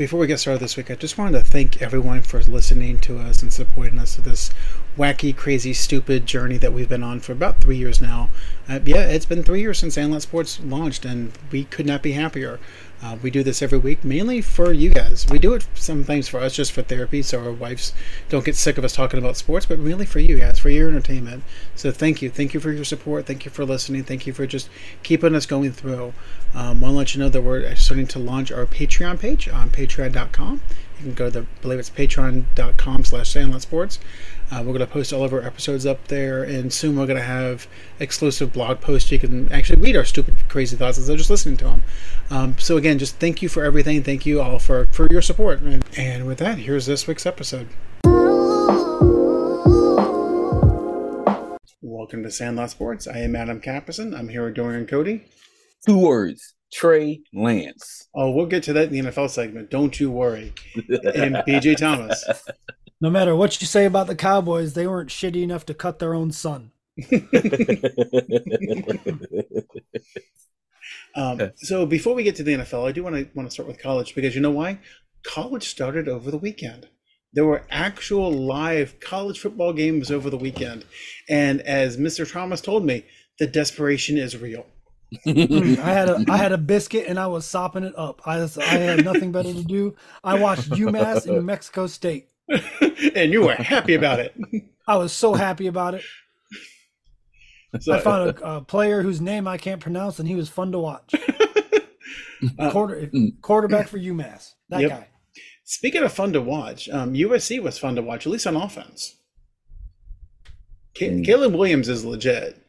before we get started this week, I just wanted to thank everyone for listening to us and supporting us to this wacky, crazy, stupid journey that we've been on for about three years now. Uh, yeah, it's been three years since Sandlot Sports launched, and we could not be happier. Uh, we do this every week, mainly for you guys. We do it sometimes for us, just for therapy, so our wives don't get sick of us talking about sports, but really for you guys, for your entertainment. So thank you. Thank you for your support. Thank you for listening. Thank you for just keeping us going through. Um, want to let you know that we're starting to launch our Patreon page on patreon.com. You can go to, the, I believe it's patreon.com slash Sports. Uh, we're going to post all of our episodes up there, and soon we're going to have exclusive blog posts. You can actually read our stupid, crazy thoughts instead of just listening to them. Um, so again, just thank you for everything. Thank you all for for your support. And, and with that, here's this week's episode. Welcome to Sandlot Sports. I am Adam Capison. I'm here with Dorian Cody. Two words. Trey Lance. Oh, we'll get to that in the NFL segment. Don't you worry. And BJ Thomas. No matter what you say about the Cowboys, they weren't shitty enough to cut their own son. um, so before we get to the NFL, I do want to want to start with college because you know why? College started over the weekend. There were actual live college football games over the weekend, and as Mr. Thomas told me, the desperation is real. Mm, I had a I had a biscuit and I was sopping it up. I I had nothing better to do. I watched UMass and New Mexico State. and you were happy about it. I was so happy about it. So, I found a, a, player whose name I can't pronounce, and he was fun to watch. uh, Quarter, quarterback for UMass. That yep. guy. Speaking of fun to watch, um, USC was fun to watch, at least on offense. mm. Caleb Williams is legit.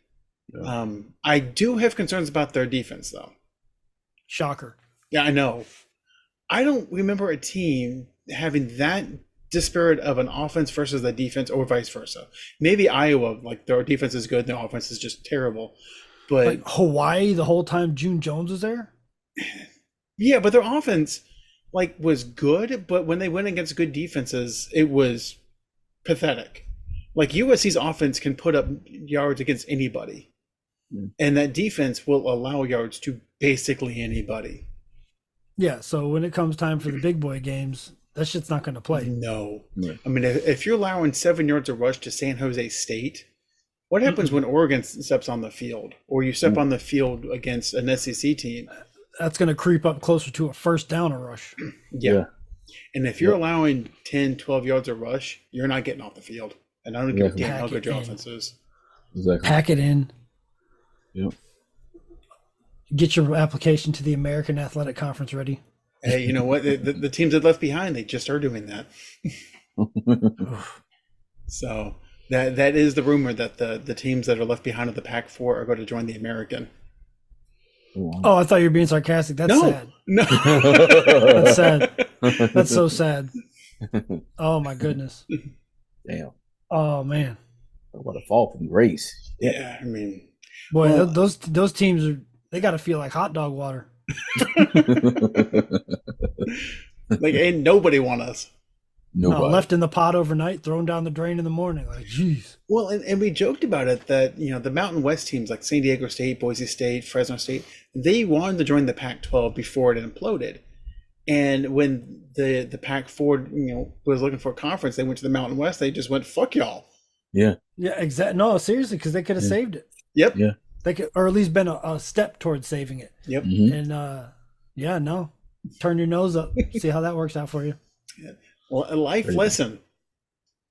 Yeah. Um, I do have concerns about their defense, though. Shocker. Yeah, I know. I don't remember a team having that disparate of an offense versus the defense, or vice versa. Maybe Iowa, like their defense is good, their offense is just terrible. But like Hawaii, the whole time June Jones was there. Yeah, but their offense like was good, but when they went against good defenses, it was pathetic. Like USC's offense can put up yards against anybody, mm. and that defense will allow yards to basically anybody. Yeah, so when it comes time for the big boy games, that shit's not going to play. No. Yeah. I mean, if, if, you're allowing seven yards of rush to San Jose State, what happens mm-hmm. when Oregon steps on the field or you step mm-hmm. on the field against an SEC team? That's going to creep up closer to a first down or rush. Yeah. yeah. And if you're yeah. allowing 10, 12 yards of rush, you're not getting off the field. And I don't give a damn how good your offense is. Exactly. Pack it in. Yep. Get your application to the American Athletic Conference ready hey, you know what? The, the, the, teams that left behind, they just are doing that. so that that is the rumor that the the teams that are left behind of the Pac Four are going to join the American. Oh, I thought you were being sarcastic. That's no, sad. No, that's sad. That's so sad. Oh my goodness. Damn. Oh man. What a fall from grace. Yeah, I mean, boy, well, those those teams are they got to feel like hot dog water. like ain't nobody want us. Nobody. No, left in the pot overnight, thrown down the drain in the morning. Like, jeez. Well, and, and we joked about it that you know the Mountain West teams like San Diego State, Boise State, Fresno State, they wanted to join the Pac-12 before it imploded. And when the the Pac-4 you know was looking for a conference, they went to the Mountain West. They just went fuck y'all. Yeah. Yeah. Exactly. No, seriously, because they could have yeah. saved it. Yep. Yeah. They could, or at least been a, a step towards saving it. Yep. Mm-hmm. And uh, yeah, no, turn your nose up. See how that works out for you. Yeah. Well, a life Pretty lesson.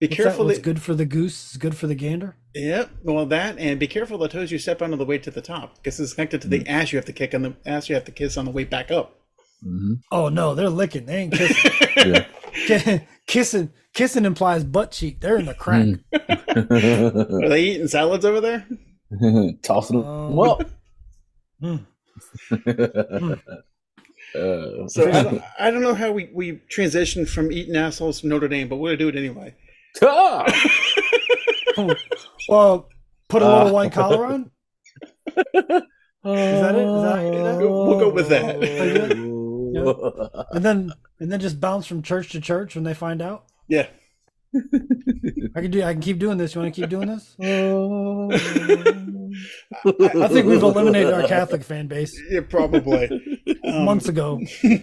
Be What's careful. What's good for the goose is good for the gander. Yep. Well, that and be careful the toes you step on the way to the top because it's connected to the mm-hmm. ass you have to kick on the ass you have to kiss on the way back up. Mm-hmm. Oh no, they're licking. They ain't kissing. kissing kissing implies butt cheek. They're in the crack. Mm. Are they eating salads over there? Tossing them um, up. Mm. uh, so I don't, I don't, know how we, we transitioned from eating assholes to Notre Dame, but we're gonna do it anyway. Ah! well, put a little uh, white collar on. Is that it? Is that, is that? We'll go with that. yeah. And then and then just bounce from church to church when they find out. Yeah. I can do. I can keep doing this. You want to keep doing this? I, I, think we've eliminated our Catholic fan base. Yeah, probably um, months ago.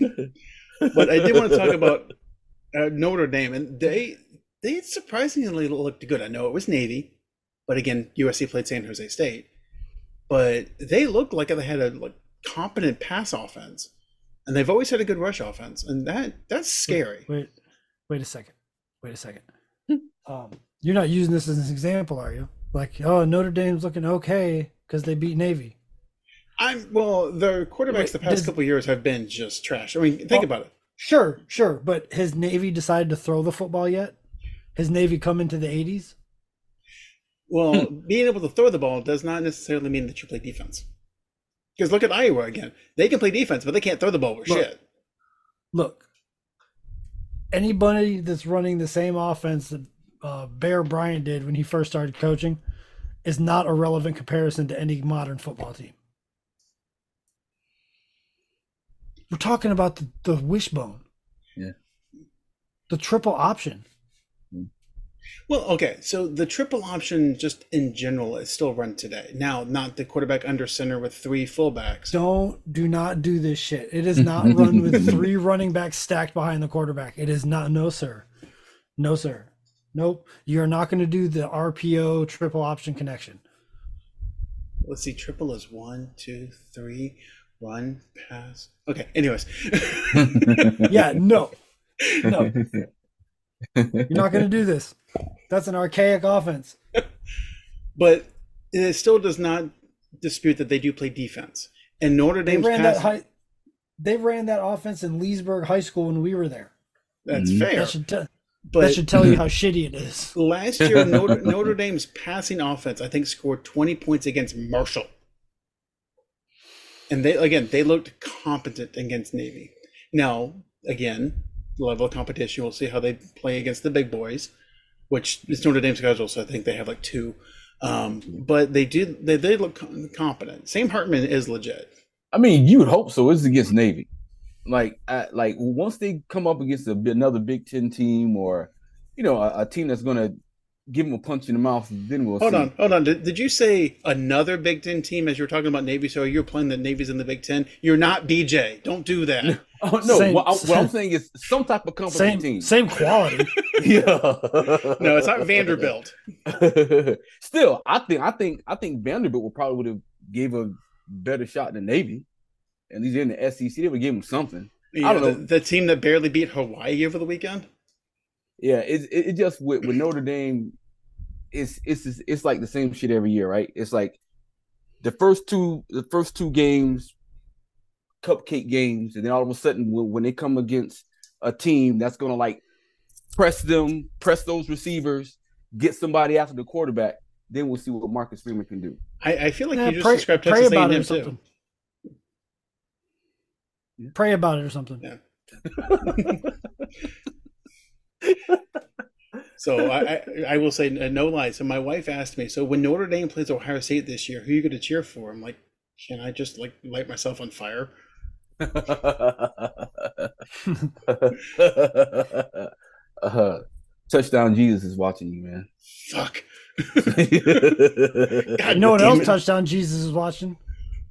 But I did want to talk about uh, Notre Dame, and they they surprisingly looked good. I know it was Navy, but again, USC played San Jose State, but they looked like they had a like, competent pass offense, and they've always had a good rush offense, and that that's scary. Wait, wait a second. Wait a second. Um, you're not using this as an example, are you? Like, oh, Notre Dame's looking okay because they beat Navy. I'm well. The quarterbacks Wait, the past does- couple years have been just trash. I mean, think Oh. about it. Sure, sure, but has Navy decided to throw the football yet? Has Navy come into the 80s? Well, being able to throw the ball does not necessarily mean that you play defense. Because look at Iowa again. They can play defense, but they can't throw the ball with Look. shit. Look, anybody that's running the same offense that uh, Bear Bryant did when he first started coaching is not a relevant comparison to any modern football team. We're talking about the, the wishbone. Yeah. The triple option. Well, okay. So the triple option, just in general, is still run today. Now, not the quarterback under center with three fullbacks. Don't do not do this shit. It is not run with three running backs stacked behind the quarterback. It is not no sir. No sir. Nope. You're not going to do the RPO triple option connection. Let's see. Triple is one, two, three, run, pass. Okay. Anyways. Yeah, no. No. You're not going to do this. That's an archaic offense. but it still does not dispute that they do play defense. And Notre They Dame's ran pass, that high they ran that offense in Leesburg High School when we were there. that's Mhm. fair. That should, te- that should tell you how shitty it is. last year, Notre, Notre Dame's passing offense, I think, scored 20 points against Marshall. And they again, they looked competent against Navy. Now, again, level of competition. We'll see how they play against the big boys, which is Notre Dame's schedule. So I think they have like two. Um, but they did. They they look competent. Sam Hartman is legit. I mean, you would hope so. It's against Navy. Like, I, like once they come up against a, another Big Ten team or, you know, a, a team that's going to give them a punch in the mouth, then we'll Hold see. on, hold on. Did, did you say another Big Ten team as you were talking about Navy? So you're playing the Navy's in the Big Ten. You're not BJ. Don't do that. Oh no! Same- what, I, what I'm saying is some type of competent Same team. same quality. Yeah. No, it's not Vanderbilt. Still, I think I think I think Vanderbilt would probably would have gave a better shot than Navy. At least in the SEC, they would give them something. Yeah, don't the, know. the team that barely beat Hawaii over the weekend. Yeah, it it, it just with, with Notre Dame, it's it's it's like the same shit every year, right? It's like the first two the first two games, cupcake games, and then all of a sudden when, when they come against a team that's gonna like press them, press those receivers, get somebody after the quarterback, then we'll see what Marcus Freeman can do. I, I feel like Yeah, you just pray, described pray Texas about it A&M or too. something. Pray about it or something. Yeah. So I, I, I will say uh, no lie. So my wife asked me, so when Notre Dame plays Ohio State this year, who are you going to cheer for? I'm like, can I just like light myself on fire? uh, touchdown Jesus is watching you, man. Fuck. You know what damn else it. touchdown Jesus is watching?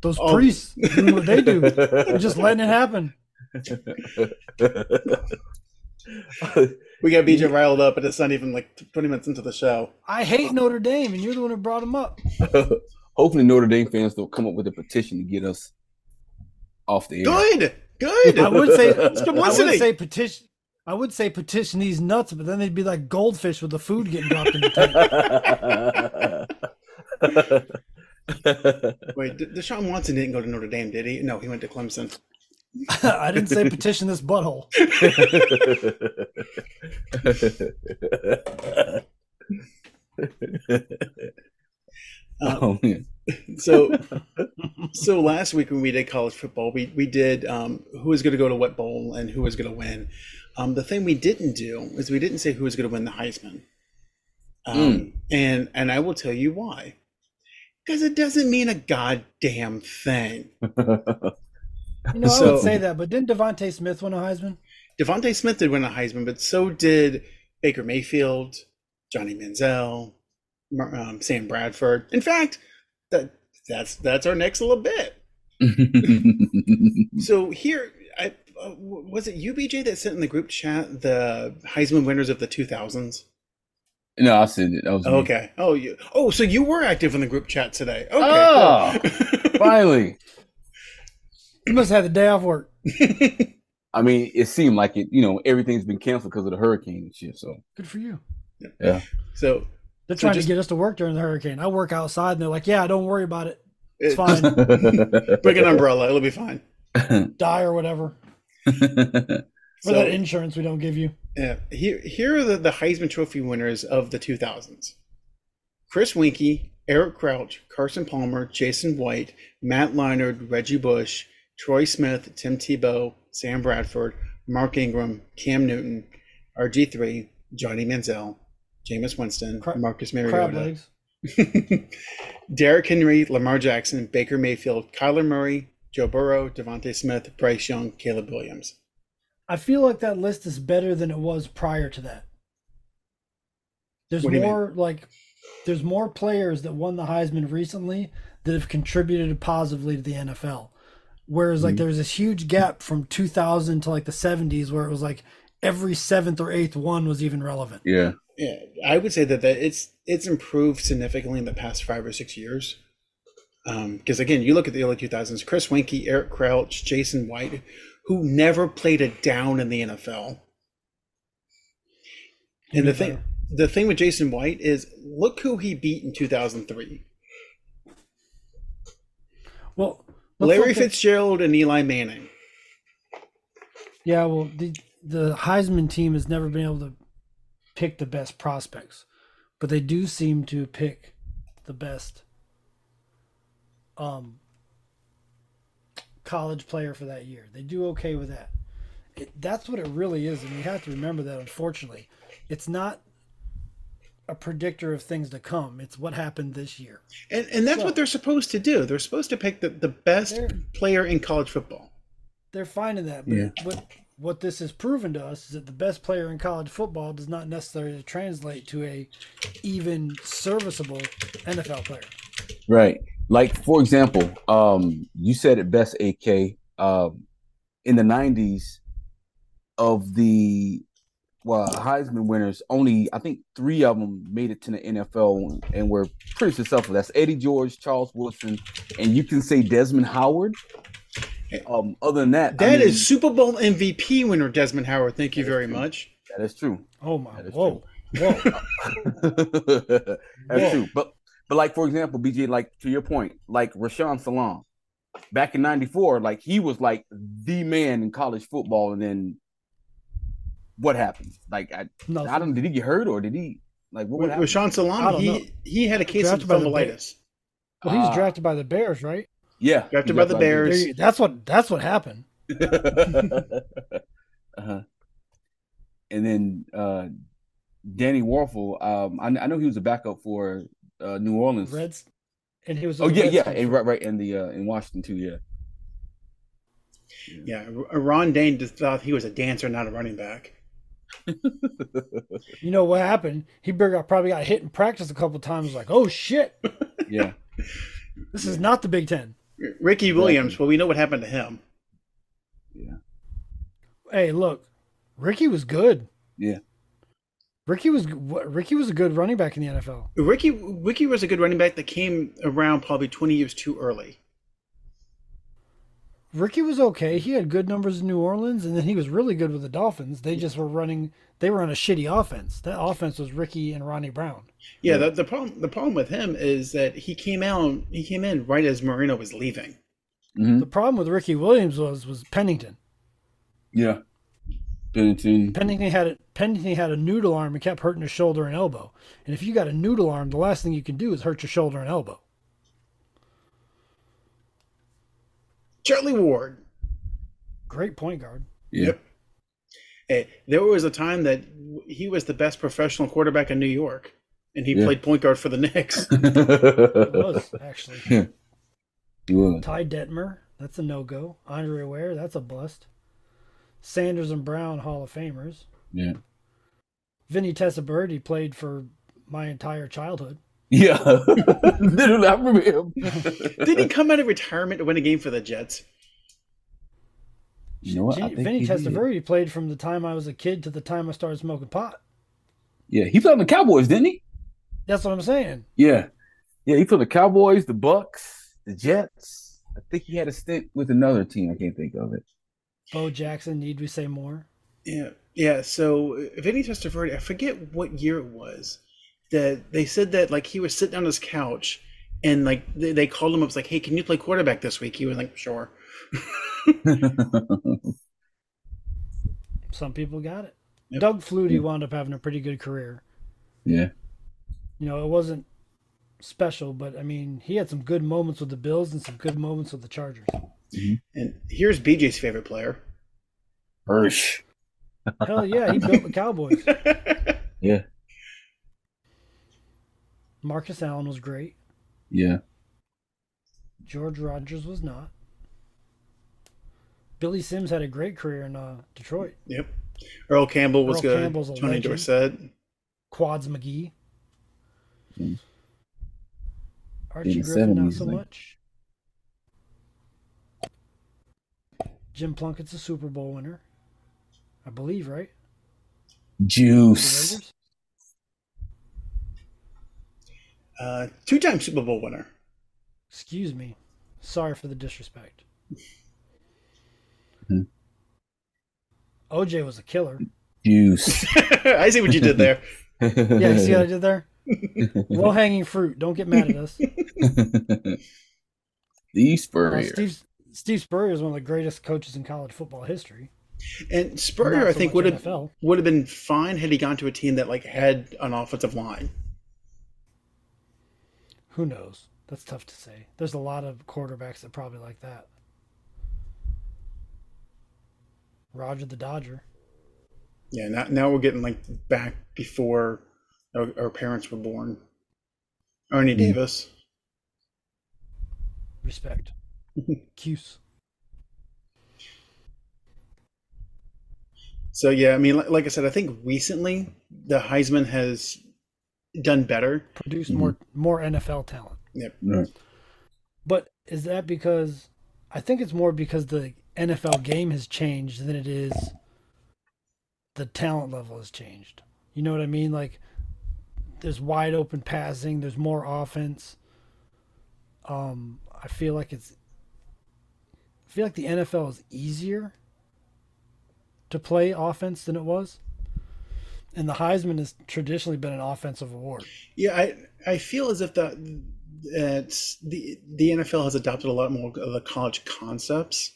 Those Oh. priests doing what they do. They're just letting it happen. We got BJ riled up, and it's not even like 20 minutes into the show. I hate Notre Dame, and you're the one who brought them up. Hopefully, Notre Dame fans don't come up with a petition to get us off the air. Good, good. I would say It's I would say petition. I would say petition these nuts, but then they'd be like goldfish with the food getting dropped in the tank. Wait, Deshaun Watson didn't go to Notre Dame, did he? No, he went to Clemson. I didn't say petition this butthole. Uh, oh man. so, so last week when we did college football, we we did um, who was going to go to what bowl and who was going to win. Um, the thing we didn't do is we didn't say who was going to win the Heisman. Um, And and I will tell you why. Because it doesn't mean a goddamn thing. You know, I So- would say that, but didn't DeVonta Smith win a Heisman? DeVonta Smith did win a Heisman, but so did Baker Mayfield, Johnny Manziel, um, Sam Bradford. In fact, that that's that's our next little bit. So here, I, uh, was it UBJ that sent in the group chat the Heisman winners of the 2000s? No, I said it. That was me. Okay. Oh, you. Oh, so you were active in the group chat today. Okay. Oh, cool. finally. You must have had the day off work. I mean, it seemed like it. You know, everything's been canceled because of the hurricane and shit. So Good for you. yeah, so They're So trying just- to get us to work during the hurricane. I work outside, and they're like, "Yeah, don't worry about it. It's it- fine. bring an umbrella. It'll be fine. Die or whatever. For So, that insurance we don't give you." Yeah, here, here are the, the Heisman Trophy winners of the 2000s Chris Weinke, Eric Crouch, Carson Palmer, Jason White, Matt Leinart, Reggie Bush, Troy Smith, Tim Tebow, Sam Bradford, Mark Ingram, Cam Newton, RG3, Johnny Manziel, Jameis Winston, Cra- Marcus Mariota. Derrick Henry, Lamar Jackson, Baker Mayfield, Kyler Murray, Joe Burrow, DeVonta Smith, Bryce Young, Caleb Williams. I feel like that list is better than it was prior to that. There's What do you mean? more like there's more players that won the Heisman recently that have contributed positively to the NFL. Whereas like Mhm. there was this huge gap from 2000 to like the 70s where it was like every seventh or eighth one was even relevant. yeah. Yeah, I would say that, that it's it's improved significantly in the past five or six years. Because again, you look at the early 2000s, Chris Weinke, Eric Crouch, Jason White, who never played a down in the NFL. And the thing, the thing with Jason White is, look who he beat in 2003: Well, Larry Fitzgerald and Eli Manning. Yeah, well, the the Heisman team has never been able to pick the best prospects, but they do seem to pick the best um college player for that year. They do okay with that. It, that's what it really is, and you have to remember that. Unfortunately, it's not a predictor of things to come. It's what happened this year. And and that's So- what they're supposed to do. They're supposed to pick the, the best player in college football. They're fine in that, but Yeah. what what this has proven to us is that the best player in college football does not necessarily translate to a even serviceable NFL player. Right. Like for example, um, you said it best, AK. Um, in the '90s, of the well Heisman winners, only I think three of them made it to the NFL and were pretty successful. That's Eddie George, Charles Woodson, and you can say Desmond Howard. Um, other than that, That I is Super Bowl MVP winner Desmond Howard. Thank you very much. that is true. Oh my! That is Whoa! Whoa! That's Whoa. true. But but like for example, BJ, like to your point, like Rashaan Salaam, back in '94, like he was like the man in college football, and then what happened? Like I, Nothing. I don't. Did he get hurt or did he like what, With, what happened? Sean Salam, he know. he had a case of Drafted by the thrombolytis. Well, he was Ah. drafted by the Bears, right? Yeah, Drafted he by the got Bears. There that's what that's what happened. uh-huh. And then uh Danny Wuerffel, um, I, I know he was a backup for uh, New Orleans. Reds, and he was. Oh the yeah, yeah, Redskins and right, right, in the uh, in Washington too. Yeah, Yeah, R- Ron Dayne just thought he was a dancer, not a running back. You know what happened? He probably got, probably got hit in practice a couple times. Like, oh shit, yeah. this is not the Big Ten. Ricky Williams, well, we know what happened to him. Yeah. Hey, look, Ricky was good. Yeah. Ricky was Ricky was a good running back in the NFL. Ricky Ricky was a good running back that came around probably 20 years too early. Ricky was okay. He had good numbers in New Orleans, and then he was really good with the Dolphins. They just were running. They were on a shitty offense. That offense was Ricky and Ronnie Brown. Yeah, Yeah. The, the problem the problem with him is that he came out he came in right as Marino was leaving. Mhm. The problem with Ricky Williams was was Pennington. Yeah. Pennington. Pennington had a Pennington had a noodle arm and kept hurting his shoulder and elbow. And if you got a noodle arm, the last thing you can do is hurt your shoulder and elbow. Charlie Ward. Great point guard. Yep. Hey, there was a time that he was the best professional quarterback in New York, and he Yeah. played point guard for the Knicks. It was actually he was. Ty Detmer. That's a no go. Andre Ware. That's a bust. Sanders and Brown Hall of Famers. Yeah. Vinny Testaverde played for my entire childhood. Yeah. Literally, I remember him. Did he come out of retirement to win a game for the Jets? You know what? I Vinny think he did. Testaverde played from the time I was a kid to the time I started smoking pot. Yeah, he played on the Cowboys, didn't he? That's what I'm saying. Yeah, yeah. He played the Cowboys, the Bucks, the Jets. I think he had a stint with another team. I can't think of it. Bo Jackson, need we say more? Yeah, yeah. So uh, Vinny Testaverde, I forget what year it was that they said that like he was sitting on his couch and like they, they called him up, was like, "Hey, can you play quarterback this week?" He was like, "Sure." Some people got it. Yep. Doug Flutie wound up having a pretty good career. yeah, You know, it wasn't special, but I mean, he had some good moments with the Bills and some good moments with the Chargers. And here's BJ's favorite player. Hirsch. Hell yeah, he built the Cowboys. Yeah, Marcus Allen was great. yeah. George Rogers was not. Billy Sims had a great career in uh, Detroit. Yep. Earl Campbell was Earl good. Campbell's a Tony legend. Dorsett. Quads McGee. Mm. Archie In the Griffin, not 70s, so like- much. Jim Plunkett's a Super Bowl winner. I believe, right? Juice. Uh, two-time Super Bowl winner. Excuse me. Sorry for the disrespect. Hmm. OJ was a killer. Juice. I see what you did there. Yeah, you see what I did there? Low hanging fruit. Don't get mad at us. the Uh, Spurrier. Steve Steve Spurrier is one of the greatest coaches in college football history. And Spurrier, Not I think, would have NFL. would have been fine had he gone to a team that like had an offensive line. Who knows? That's tough to say. There's a lot of quarterbacks that probably like that. Roger the Dodger. Yeah, now, now we're getting like back before our, our parents were born. Ernie Hmm. Davis. Respect. Cuse. So yeah, I mean, like, like I said, I think recently the Heisman has done better. Produce Mhm. more more NFL talent. Right. But is that because I think it's more because the NFL game has changed than it is the talent level has changed. You know what I mean? Like there's wide open passing, there's more offense. Um I feel like it's I feel like the NFL is easier to play offense than it was. And the Heisman has traditionally been an offensive award. Yeah, I I feel as if that it's the the NFL has adopted a lot more of the college concepts,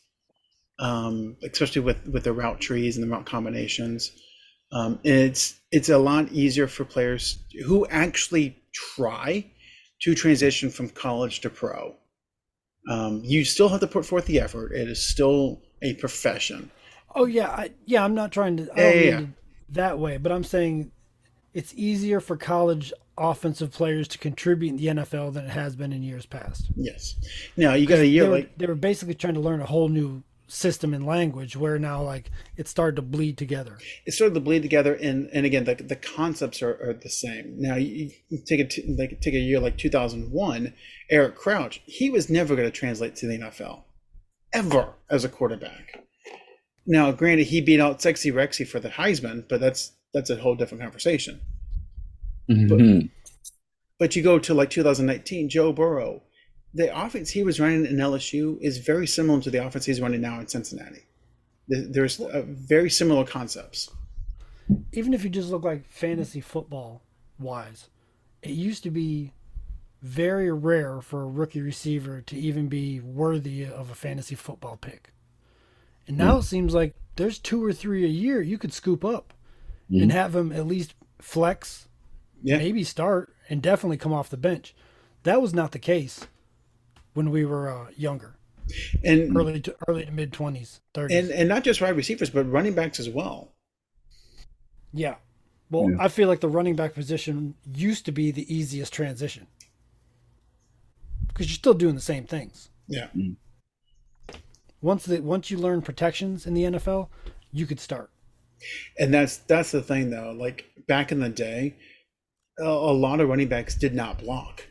um, especially with with the route trees and the route combinations. Um, it's it's a lot easier for players who actually try to transition from college to pro. Um, you still have to put forth the effort. It is still a profession. Oh yeah, I, yeah. I'm not trying to. I Yeah, don't yeah, mean yeah. that way, but I'm saying it's easier for college offensive players to contribute in the NFL than it has been in years past. Yes. Now you got a year they were, like they were basically trying to learn a whole new system and language, where now like it started to bleed together. it started to bleed together and and again the, the concepts are, are the same now you, you take a t- like take a year like 2001 eric crouch he was never going to translate to the nfl ever as a quarterback now granted he beat out sexy rexy for the heisman but that's that's a whole different conversation Mhm. but you go to like 2019 joe burrow the offense he was running in lsu is very similar to the offense he's running now in cincinnati there's very similar concepts Even if you just look like fantasy football wise, it used to be very rare for a rookie receiver to even be worthy of a fantasy football pick. And now it seems like there's two or three a year you could scoop up and mm-hmm. have them at least flex, yeah maybe start, and definitely come off the bench. That was not the case when we were uh, younger, and early to early to mid twenties, thirties. and and not just wide receivers, but running backs as well. Yeah. Well, Yeah. I feel like the running back position used to be the easiest transition because you're still doing the same things. Yeah, Once the once you learn protections in the NFL, you could start. and that's that's the thing though. Like back in the day, a, a lot of running backs did not block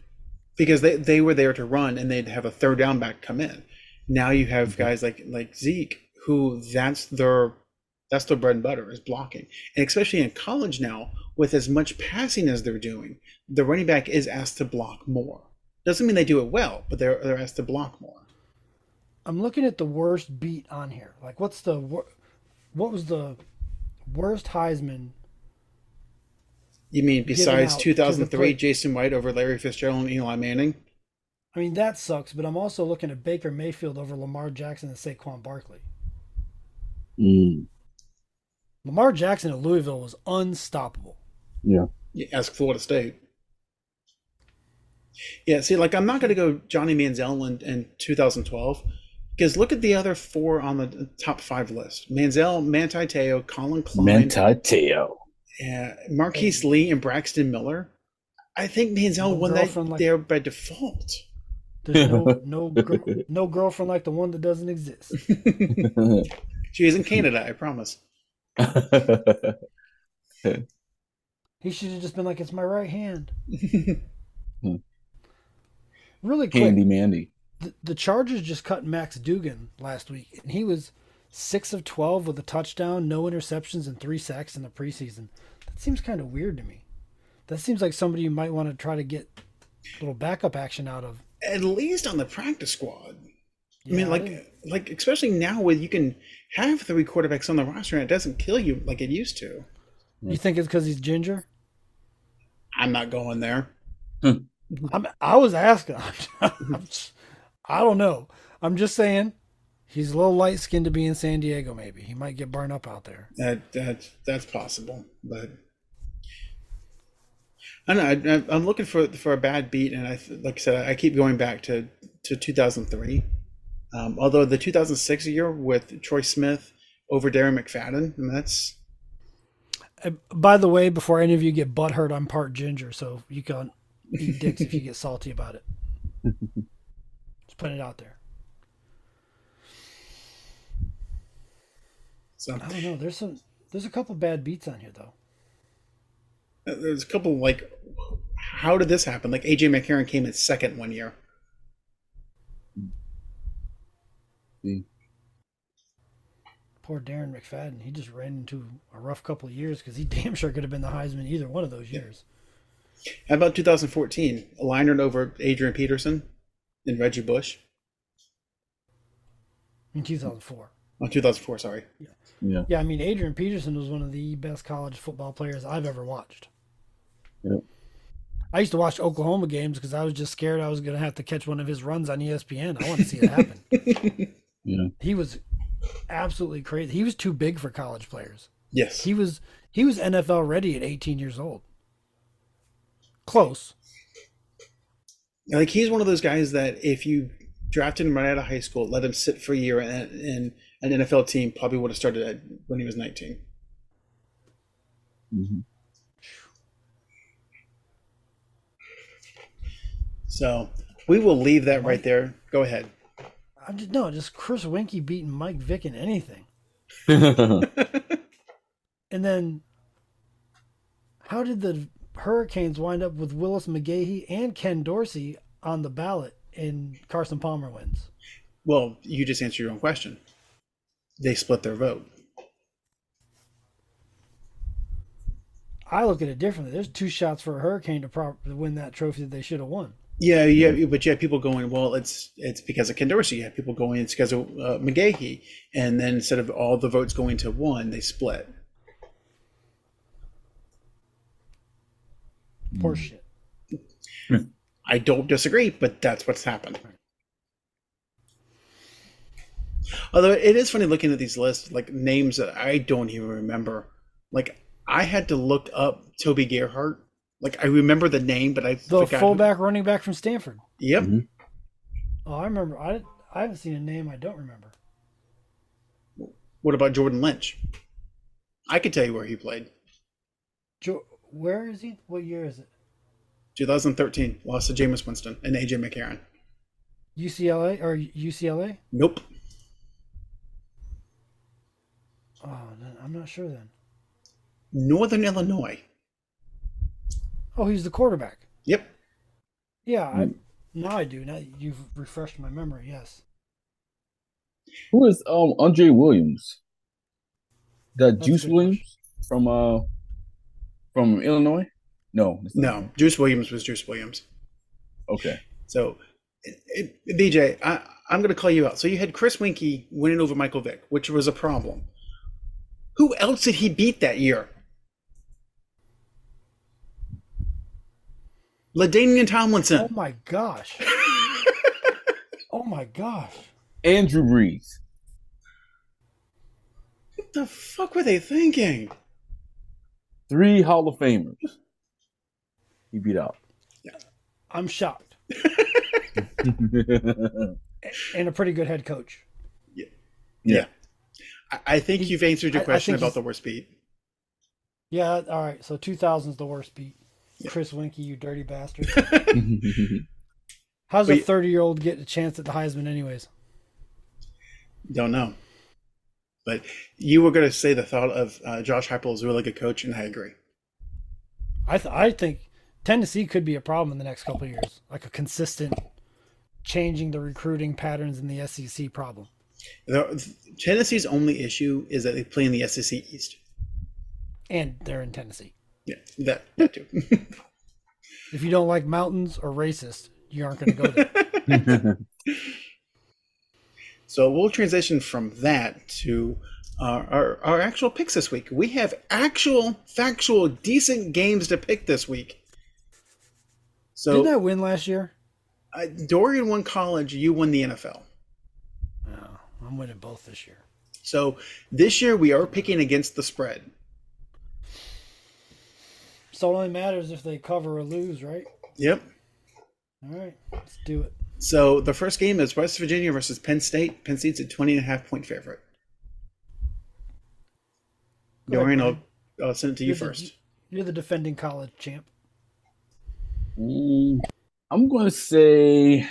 because they they were there to run, and they'd have a third down back come in. Now you have guys like like Zeke who that's their that's their bread and butter is blocking, and especially in college now, with as much passing as they're doing, the running back is asked to block more. Doesn't mean they do it well, but they're they're asked to block more. I'm looking at the worst beat on here. Like, what's the what was the worst Heisman? You mean besides out to the 2003, play- Jason White over Larry Fitzgerald and Eli Manning? I mean, that sucks. But I'm also looking at Baker Mayfield over Lamar Jackson and Saquon Barkley. Mm, Lamar Jackson at Louisville was unstoppable. yeah. You ask Florida State. Yeah, see, like I'm not going to go Johnny Manziel in, in 2012 because look at the other four on the top five list: Manziel, Manti Te'o, Collin Klein, Manti Te'o. Uh, Marquise Lee, and Braxton Miller. I think Manziel No won that girlfriend like- there by default. There's no no gir- no girlfriend like the one that doesn't exist. She is in Canada, I promise. He should have just been like, "It's my right hand." Really quick, Handy Mandy. the, the Chargers just cut Max Duggan last week, and he was six of twelve with a touchdown, no interceptions, and three sacks in the preseason. That seems kind of weird to me. That seems like somebody you might want to try to get a little backup action out of. At least on the practice squad. I mean, like, didn't- like especially now where you can have three quarterbacks on the roster and it doesn't kill you like it used to. you think it's because he's ginger? I'm not going there. I'm, I was asking. I'm I don't know. I'm just saying he's a little light skinned to be in San Diego. Maybe he might get burned up out there. That that that's possible, but I know I, I'm looking for for a bad beat, and I like I said, I keep going back to to 2003. Um, although the 2006 year with Troy Smith over Darren McFadden, I mean, that's Uh, By the way, before any of you get butthurt, I'm part ginger, so you can eat dicks if you get salty about it. Just putting it out there. So. I don't know. There's some. There's a couple bad beats on here though. Uh, there's a couple like, how did this happen? Like AJ McCarron came in second one year. Hmm. Poor Darren McFadden. He just ran into a rough couple of years because he damn sure could have been the Heisman either one of those years. How about 2014? Leinart over Adrian Peterson and Reggie Bush. In 2004. Oh, 2004, sorry. Yeah. Yeah, Yeah. I mean Adrian Peterson was one of the best college football players I've ever watched. Yep. I used to watch Oklahoma games because I was just scared I was going to have to catch one of his runs on ESPN. I want to see it happen. Yeah. he was absolutely crazy. He was too big for college players. Yes. He was he was NFL ready at 18 years old. Close. Like he's one of those guys that if you drafted him right out of high school, let him sit for a year and, and an NFL team probably would have started at, when he was 19. Mhm. So we will leave that right there. Go ahead. I just no, just Chris Weinke beating Mike Vick in anything. And then how did the Hurricanes wind up with Willis McGahee and Ken Dorsey on the ballot and Carson Palmer wins? Well, you just answered your own question. They split their vote. I look at it differently. There's two shots for a Hurricane to, prop- to win that trophy that they should have won. Yeah, yeah, but you have people going. Well, it's it's because of Ken Dorsey. You have people going. It's because of uh, McGahee, and then instead of all the votes going to one, they split. Poor shit. I don't disagree, but that's what's happened. Although it is funny looking at these lists, like names that I don't even remember. Like I had to look up Toby Gerhart. Like I remember the name, but I The forgot. fullback running back from Stanford. Yep. Mhm. Oh, I remember. I I haven't seen a name I don't remember. What about Jordan Lynch? I could tell you where he played. Jo- where is he? What year is it? 2013, lost to Jameis Winston and AJ McCarron. UCLA or UCLA? Nope. Oh, then I'm not sure then. Northern Illinois. Oh, he's the quarterback. Yep. Yeah, I, now I do. Now you've refreshed my memory. Yes. Who is um Andre Williams? The That's Juice good Williams from uh from Illinois? No. No, Juice Williams was Juice Williams. Okay. So, it, it, BJ, I, I'm going to call you out. So you had Chris Weinke winning over Michael Vick, which was a problem. Who else did he beat that year? LaDainian Tomlinson. Oh my gosh. oh my gosh. and Drew Brees. What the fuck were they thinking? Three Hall of Famers. He beat out. I'm shocked. And a pretty good head coach. Yeah. Yeah. I, I think you've answered your I- I question think about the worst beat. Yeah, all right. So 2000's the worst beat. Yeah. Chris Weinke, you dirty bastard. yeah, How's a 30 year old get a chance at the Heisman, anyways? Don't know. But you were going to say the thought of uh, Josh Heupel is a really good coach, and I agree. I th- I think Tennessee could be a problem in the next couple of years, like a consistent changing the recruiting patterns in the SEC problem. The, Tennessee's only issue is that they play in the SEC East. And they're in Tennessee. Yeah, that, that too. If you don't like mountains or racist, you aren't going to go there. so we'll transition from that to our, our, our actual picks this week. We have actual, factual, decent games to pick this week. So Didn't I win last year? uh, Dorian won college, you won the NFL. No, I'm winning both this year. So this year we are picking against the spread. So it only matters if they cover or lose, right? Yep. All right, let's do it. So the first game is West Virginia versus Penn State. Penn State's a 20 and a half point favorite. Go ahead, Dorian, I'll, I'll send it to you You're the- first. You're the defending college champ. Mm, I'm gonna say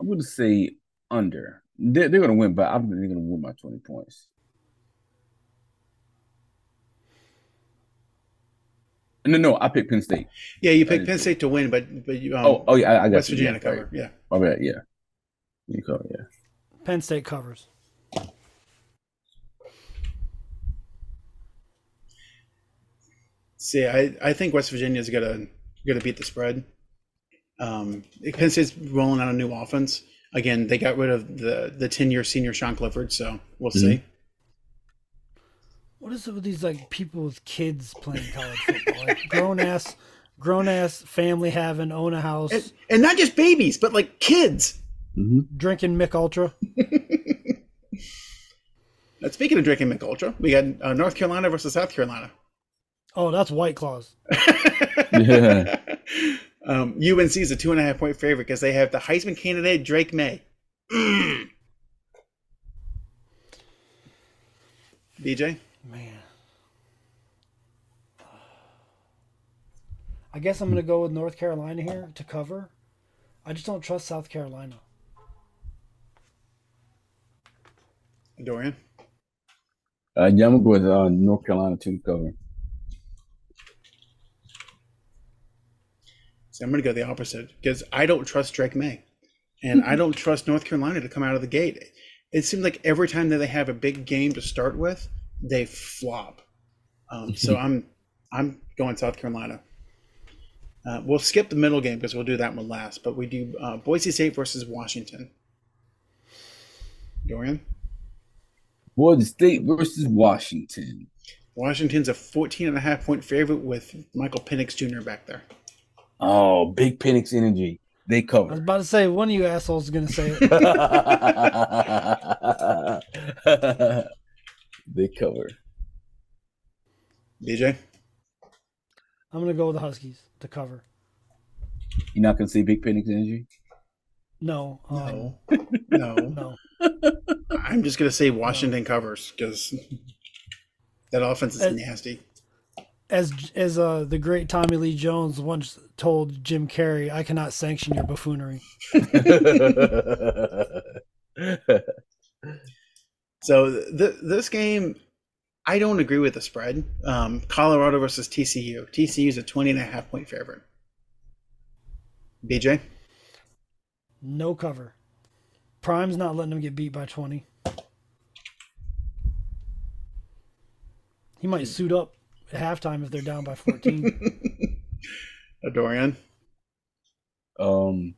I'm gonna say under. They're, they're gonna win, but I'm they're gonna win by 20 points. No, no, I picked Penn State. Yeah, you I picked Penn too. State to win, but but you um, oh, oh yeah, I, I got West you. Virginia to Yeah, cover. right. Yeah. My bad. Yeah, you cover. Yeah. Penn State covers. See, I, I think West Virginia's gonna gonna beat the spread. Um, Penn State's rolling out a new offense. Again, they got rid of the the ten year senior Sean Clifford, so we'll see. What is it with these like people with kids playing college football? Like grown ass, grown ass family having own a house, And, and not just babies, but like kids. hmm drinking Mich Ultra. Uh, speaking of drinking Mich Ultra, we got uh, North Carolina versus South Carolina. Oh, that's White Claws. Yeah. um, UNC is a two and a half point favorite because they have the Heisman candidate Drake Maye. Mm. BJ, Man. I guess I'm gonna go with North Carolina here to cover. I just don't trust South Carolina. Dorian. Uh, yeah, I'm gonna go with uh, North Carolina to cover. So I'm going to go the opposite because I don't trust Drake Maye, and I don't trust North Carolina to come out of the gate. It seems like every time that they have a big game to start with, they flop. Um, so I'm I'm going South Carolina. Uh, we'll skip the middle game because we'll do that one last. But we do uh, Boise State versus Washington. Dorian, Boise State versus Washington. Washington's a 14 and a half point favorite with Michael Penix Jr. back there. Oh, big Penix energy. They cover. I was about to say one of you assholes is gonna say it. they cover. BJ, I'm gonna go with the Huskies to cover. You're not gonna see big Penix energy? No, um, no, no. no. I'm just gonna say Washington covers because that offense is nasty. As as uh, the great Tommy Lee Jones once told Jim Carrey, I cannot sanction your buffoonery. So th- this game, I don't agree with the spread. Um, Colorado versus TCU. TCU is a 20 and a half point favorite. BJ, No cover. Prime's not letting them get beat by 20. He might suit up at halftime if they're down by 14. Dorian. Um,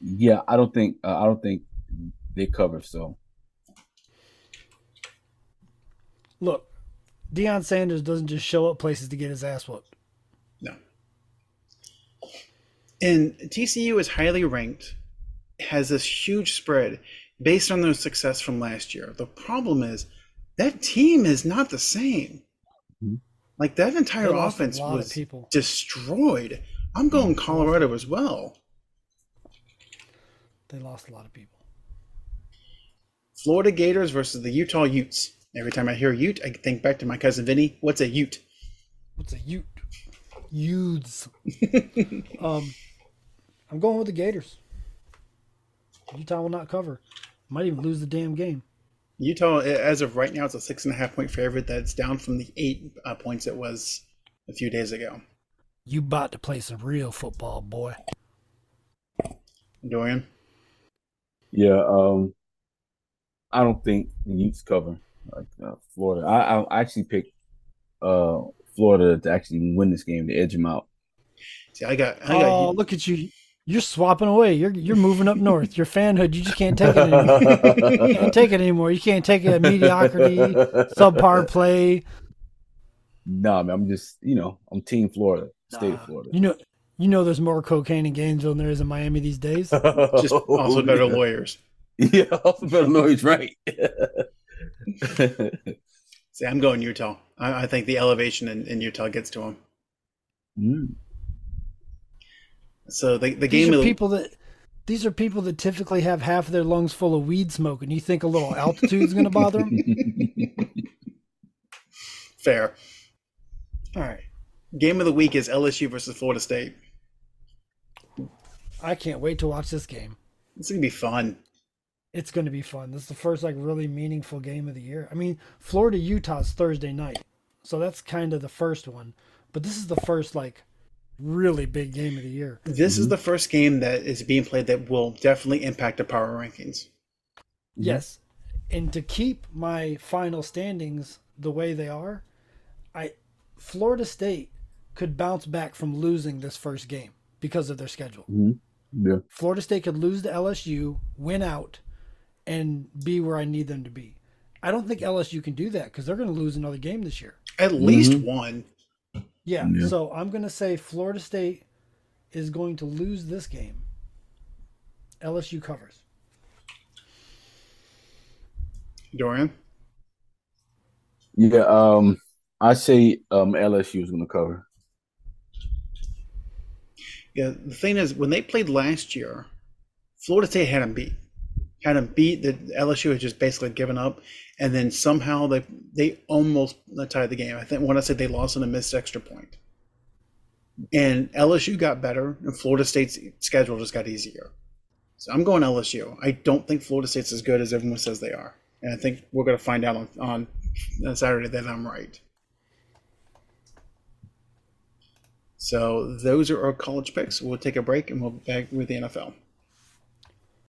yeah, I don't think uh, I don't think they cover. So Look, Deion Sanders doesn't just show up places to get his ass whooped. No. And TCU is highly ranked, has this huge spread based on their success from last year. The problem is that team is not the same. Mm-hmm. Like that entire They lost a offense lot of was people. destroyed. I'm going Colorado as well. They lost a lot of people. Florida Gators versus the Utah Utes. Every time I hear Ute, I think back to my cousin Vinny. What's a Ute? What's a Ute? Utes. um, I'm going with the Gators. Utah will not cover. Might even lose the damn game. Utah, as of right now, it's a six and a half point favorite. That's down from the eight uh, points it was a few days ago. You about to play some real football, boy. Dorian, yeah, um, I don't think the Utes cover like uh, Florida. I, I actually picked uh Florida to actually win this game to edge them out. see, I got, I got. Oh, look at you. You're swapping away. You're you're moving up north. Your fanhood, you just can't take it anymore. You can't take it anymore. You can't take it mediocrity, subpar play. Nah, man, I'm just you know I'm Team Florida, State of Florida. You know, you know, there's more cocaine in Gainesville than there is in Miami these days. just also better yeah. lawyers. Yeah, also better lawyers, right? See, I'm going Utah. I, I think the elevation in, in Utah gets to them. Mm. So the the These game are of the, people that these are people that typically have half of their lungs full of weed smoke, and you think a little altitude is going to bother them? fair. All right. Game of the week is LSU versus Florida State. I can't wait to watch this game. It's gonna be fun. It's going to be fun. This is the first like really meaningful game of the year. I mean, Florida Utah's Thursday night, so that's kind of the first one. But this is the first like really big game of the year. This is mm-hmm. the first game that is being played that will definitely impact the power rankings. Mm-hmm. Yes. And to keep my final standings the way they are, I Florida State could bounce back from losing this first game because of their schedule. Mm-hmm. yeah. Florida State could lose to LSU, win out, and be where I need them to be. I don't think LSU can do that because they're going to lose another game this year. At least one. Yeah, Yeah. so I'm going to say Florida State is going to lose this game. LSU covers. Dorian. Yeah, um, I say um LSU is going to cover. Yeah, the thing is, when they played last year, Florida State had them beat. Had of beat. The LSU had just basically given up, and then somehow they they almost tied the game. I think when I said they lost on a missed extra point, and LSU got better, and Florida State's schedule just got easier. So I'm going LSU. I don't think Florida State's as good as everyone says they are, and I think we're going to find out on, on Saturday that I'm right. So those are our college picks. We'll take a break and we'll be back with the NFL.